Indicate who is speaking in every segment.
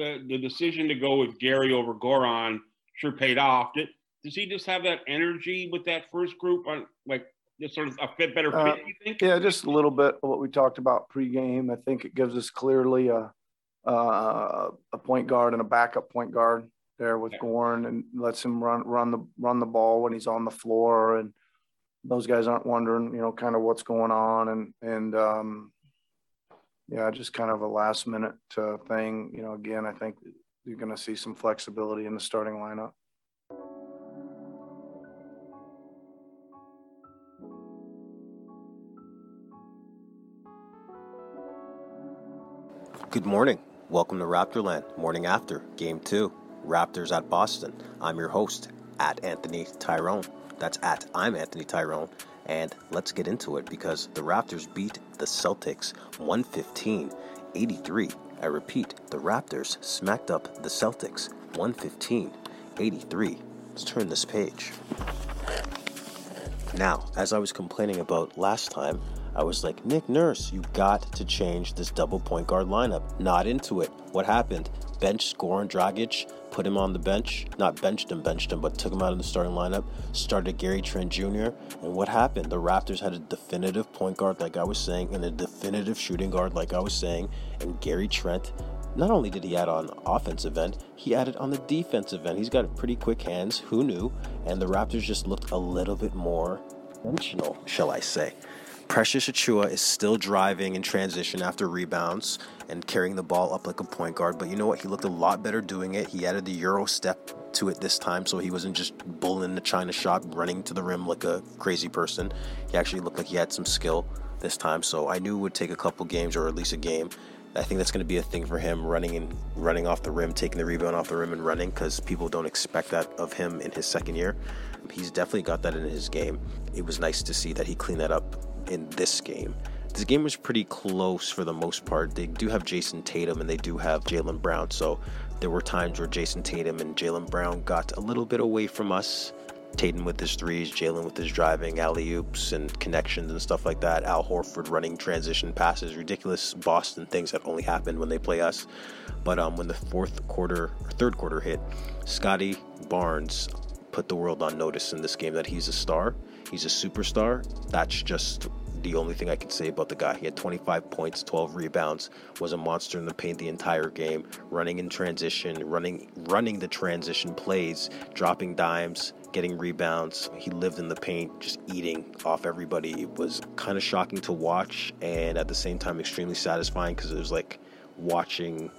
Speaker 1: the, the decision to go with Gary over Goran sure paid off. Did, does he just have that energy with that first group on like just sort of a fit better fit, uh, you think?
Speaker 2: Yeah, just a little bit of what we talked about pregame. I think it gives us clearly a uh, a point guard and a backup point guard there with yeah. Goran and lets him run run the run the ball when he's on the floor and those guys aren't wondering, you know, kind of what's going on and and um, yeah, just kind of a last minute uh, thing. You know, again, I think you're going to see some flexibility in the starting lineup.
Speaker 3: Good morning. Welcome to Raptorland, morning after game two, Raptors at Boston. I'm your host, at Anthony Tyrone. That's at I'm Anthony Tyrone. And let's get into it because the Raptors beat the Celtics 115 83. I repeat, the Raptors smacked up the Celtics 115 83. Let's turn this page. Now, as I was complaining about last time, I was like, Nick Nurse, you got to change this double point guard lineup. Not into it. What happened? Bench Goran Dragic, put him on the bench. Not benched him, benched him, but took him out of the starting lineup. Started Gary Trent Jr. And what happened? The Raptors had a definitive point guard, like I was saying, and a definitive shooting guard, like I was saying. And Gary Trent not only did he add on offensive end, he added on the defensive end. He's got pretty quick hands. Who knew? And the Raptors just looked a little bit more dimensional, shall I say. Precious Achiuwa is still driving in transition after rebounds and carrying the ball up like a point guard. But you know what? He looked a lot better doing it. He added the Euro step to it this time, so he wasn't just bullying the China shot, running to the rim like a crazy person. He actually looked like he had some skill this time. So I knew it would take a couple games or at least a game. I think that's going to be a thing for him, running and running off the rim, taking the rebound off the rim and running, because people don't expect that of him in his second year. He's definitely got that in his game. It was nice to see that he cleaned that up in this game. This game was pretty close for the most part. They do have Jayson Tatum and they do have Jaylen Brown, so there were times where Jayson Tatum and Jaylen Brown got a little bit away from us. Tatum with his threes, Jaylen with his driving, alley oops and connections and stuff like that. Al Horford running transition passes, ridiculous Boston things that only happen when they play us. But um, when the fourth quarter or third quarter hit, Scottie Barnes put the world on notice in this game that he's a star. He's a superstar. That's just the only thing I can say about the guy. He had 25 points, 12 rebounds, was a monster in the paint the entire game, running in transition, running running the transition plays, dropping dimes, getting rebounds. He lived in the paint, just eating off everybody. It was kind of shocking to watch and at the same time extremely satisfying because it was like watching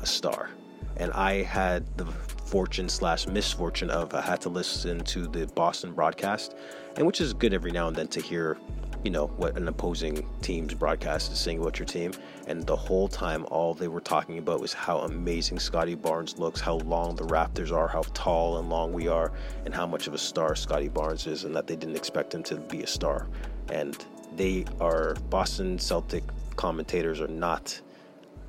Speaker 3: a star. And I had the fortune slash misfortune of I had to listen to the Boston broadcast, and which is good every now and then to hear you know what an opposing team's broadcast is saying about your team. And the whole time all they were talking about was how amazing Scottie Barnes looks how long the Raptors are how tall and long we are and how much of a star Scottie Barnes is and that they didn't expect him to be a star. And they are Boston Celtic commentators are not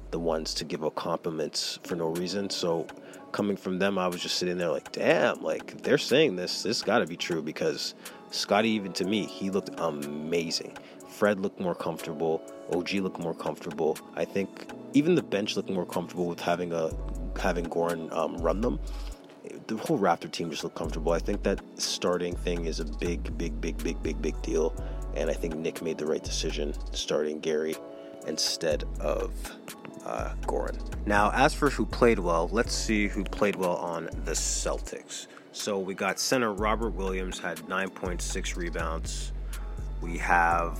Speaker 3: the ones to give up compliments for no reason. So coming from them I was just sitting there like damn like they're saying this this got to be true because Scottie, even to me, he looked amazing. Fred looked more comfortable. OG looked more comfortable. I think even the bench looked more comfortable with having a having Goran um, run them. The whole Raptor team just looked comfortable. I think that starting thing is a big, big, big, big, big, big deal. And I think Nick made the right decision starting Gary instead of uh, Goran. Now, as for who played well, let's see who played well on the Celtics. So we got center Robert Williams had 9.6 rebounds. We have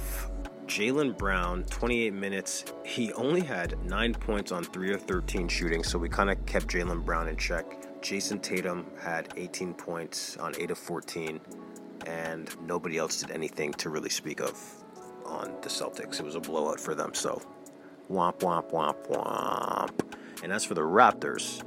Speaker 3: Jaylen Brown, 28 minutes. He only had 9 points on 3 of 13 shooting, so we kind of kept Jaylen Brown in check. Jayson Tatum had 18 points on 8 of 14, and nobody else did anything to really speak of on the Celtics. It was a blowout for them, so womp, womp, womp, womp. And as for the Raptors,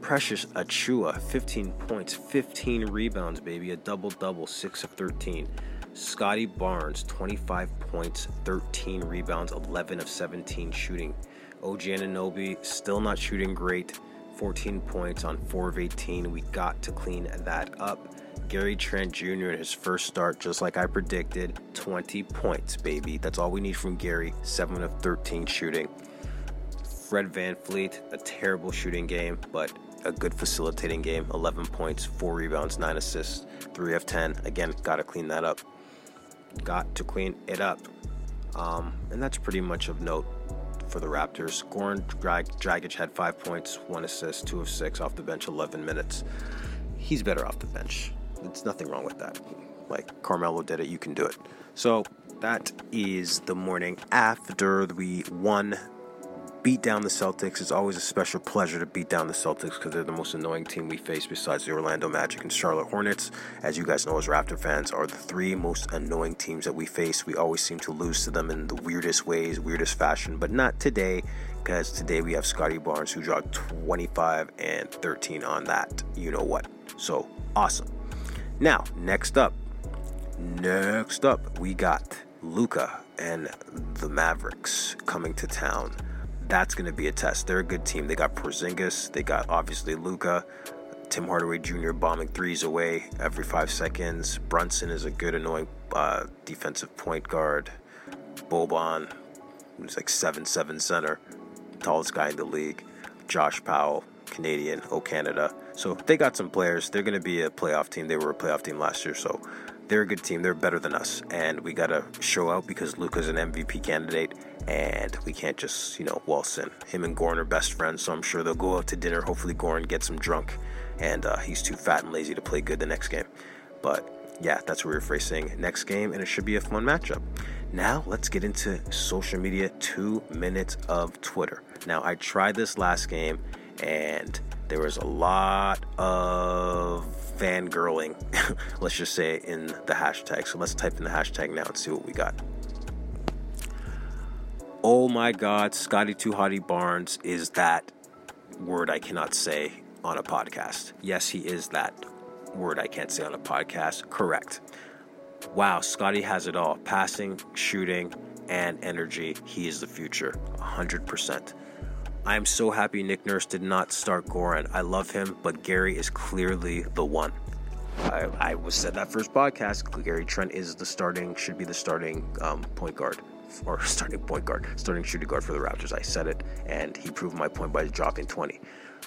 Speaker 3: Precious Achiuwa, 15 points, 15 rebounds, baby. A double double, 6 of 13. Scottie Barnes, 25 points, 13 rebounds, 11 of 17 shooting. OG Anunoby, still not shooting great, 14 points on 4 of 18. We got to clean that up. Gary Trent Jr. in his first start, just like I predicted, 20 points, baby. That's all we need from Gary, 7 of 13 shooting. Fred VanVleet, a terrible shooting game, but a good facilitating game 11 points, 4 rebounds, 9 assists, 3 of 10. Again, got to clean that up. Got to clean it up. Um, and that's pretty much of note for the Raptors. Goran Drag- Dragic had 5 points, 1 assist, 2 of 6 off the bench, 11 minutes. He's better off the bench. There's nothing wrong with that. Like Carmelo did it, you can do it. So that is the morning after we won beat down the Celtics. It's always a special pleasure to beat down the Celtics because they're the most annoying team we face besides the Orlando Magic and Charlotte Hornets. As you guys know, as Raptor fans, are the three most annoying teams that we face. We always seem to lose to them in the weirdest ways, weirdest fashion, but not today because today we have Scottie Barnes who dropped 25 and 13 on that. You know what? So awesome. Now, next up, next up, we got Luka and the Mavericks coming to town that's going to be a test. They're a good team. They got Porzingis, they got obviously Luka. Tim Hardaway Jr. bombing threes away every five seconds. Brunson is a good, annoying uh, defensive point guard. Boban, who's like seven seven center, tallest guy in the league. Josh Powell, Canadian, O Canada. So they got some players. They're going to be a playoff team. They were a playoff team last year, so they're a good team. They're better than us, and we got to show out because Luka's an MVP candidate and we can't just, you know, waltz in. Him and Goran are best friends, so I'm sure they'll go out to dinner. Hopefully, Goran gets him drunk, and uh, he's too fat and lazy to play good the next game. But yeah, that's what we're facing next game, and it should be a fun matchup. Now, let's get into social media two minutes of Twitter. Now, I tried this last game, and there was a lot of fangirling, let's just say, in the hashtag. So let's type in the hashtag now and see what we got. Oh my God, Scotty Too Hottie Barnes is that word I cannot say on a podcast. Yes, he is that word I can't say on a podcast. Correct. Wow, Scottie has it all passing, shooting, and energy. He is the future, 100%. I am so happy Nick Nurse did not start Goran. I love him, but Gary is clearly the one. I, I was said that first podcast. Gary Trent is the starting, should be the starting um, point guard or starting point guard, starting shooting guard for the Raptors. I said it, and he proved my point by dropping 20.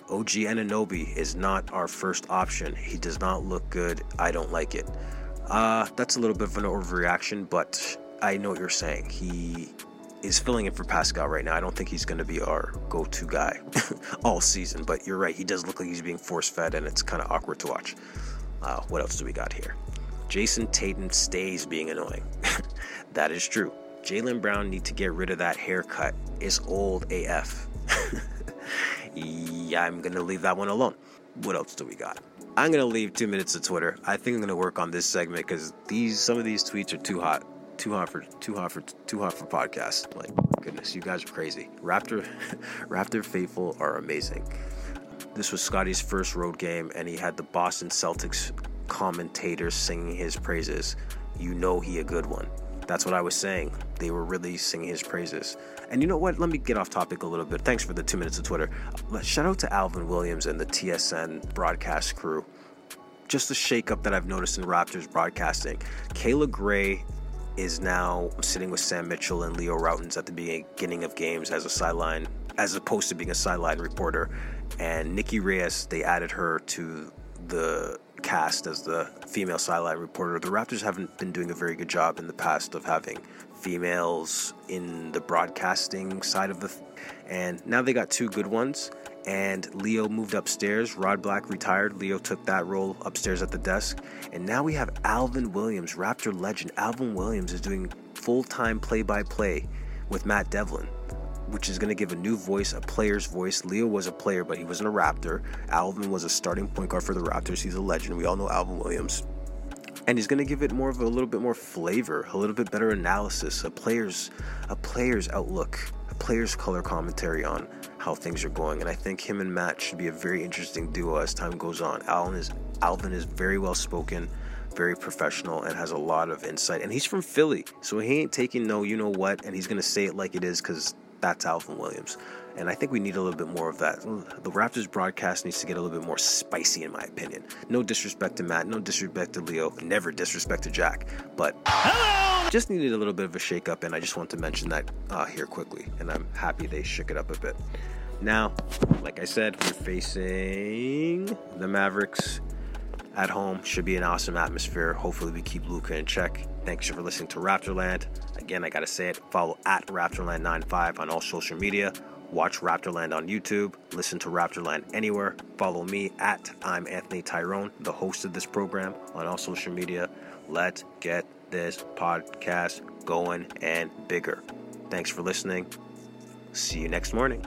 Speaker 3: OG Anunoby is not our first option. He does not look good. I don't like it. Uh, that's a little bit of an overreaction, but I know what you're saying. He is filling in for Pascal right now. I don't think he's going to be our go to guy all season, but you're right. He does look like he's being force fed, and it's kind of awkward to watch. Uh, what else do we got here? Jayson Tatum stays being annoying. that is true. Jaylen Brown need to get rid of that haircut. It's old AF. yeah, I'm gonna leave that one alone. What else do we got? I'm gonna leave two minutes of Twitter. I think I'm gonna work on this segment because these some of these tweets are too hot, too hot for too hot for too hot for podcasts. Like goodness, you guys are crazy. Raptor, Raptor faithful are amazing. This was Scottie's first road game, and he had the Boston Celtics commentators singing his praises. You know he a good one. That's what I was saying. They were really singing his praises. And you know what? Let me get off topic a little bit. Thanks for the two minutes of Twitter. Uh, shout out to Alvin Williams and the TSN broadcast crew. Just the shakeup that I've noticed in Raptors broadcasting. Kayla Grey is now sitting with Sam Mitchell and Leo Rautins at the beginning of games as a sideline, as opposed to being a sideline reporter. And Nikki Reyes, they added her to the cast as the female sideline reporter. The Raptors haven't been doing a very good job in the past of having females in the broadcasting side of the th- and now they got two good ones and Leo moved upstairs. Rod Black retired. Leo took that role upstairs at the desk. And now we have Alvin Williams, Raptor legend. Alvin Williams is doing full-time play-by-play with Matt Devlin which is going to give a new voice, a player's voice. Leo was a player, but he wasn't a Raptor. Alvin was a starting point guard for the Raptors. He's a legend. We all know Alvin Williams. And he's going to give it more of a little bit more flavor, a little bit better analysis, a player's a player's outlook, a player's color commentary on how things are going. And I think him and Matt should be a very interesting duo as time goes on. Alvin is Alvin is very well spoken, very professional, and has a lot of insight. And he's from Philly, so he ain't taking no you know what, and he's gonna say it like it is because that's Alvin Williams. And I think we need a little bit more of that. The Raptors broadcast needs to get a little bit more spicy, in my opinion. No disrespect to Matt, no disrespect to Leo, never disrespect to Jack. But
Speaker 4: hello,
Speaker 3: just needed a little bit of a shake up, and I just want to mention that uh, here quickly. And I'm happy they shook it up a bit. Now, like I said, we're facing the Mavericks at home. Should be an awesome atmosphere. Hopefully, we keep Luka in check. Thanks for listening to Raptorland. Again, I gotta say it. Follow at Raptorland95 on all social media. Watch Raptorland on YouTube. Listen to Raptorland anywhere. Follow me at I'm Anthony Tyrone, the host of this program, on all social media. Let's get this podcast going and bigger. Thanks for listening. See you next morning.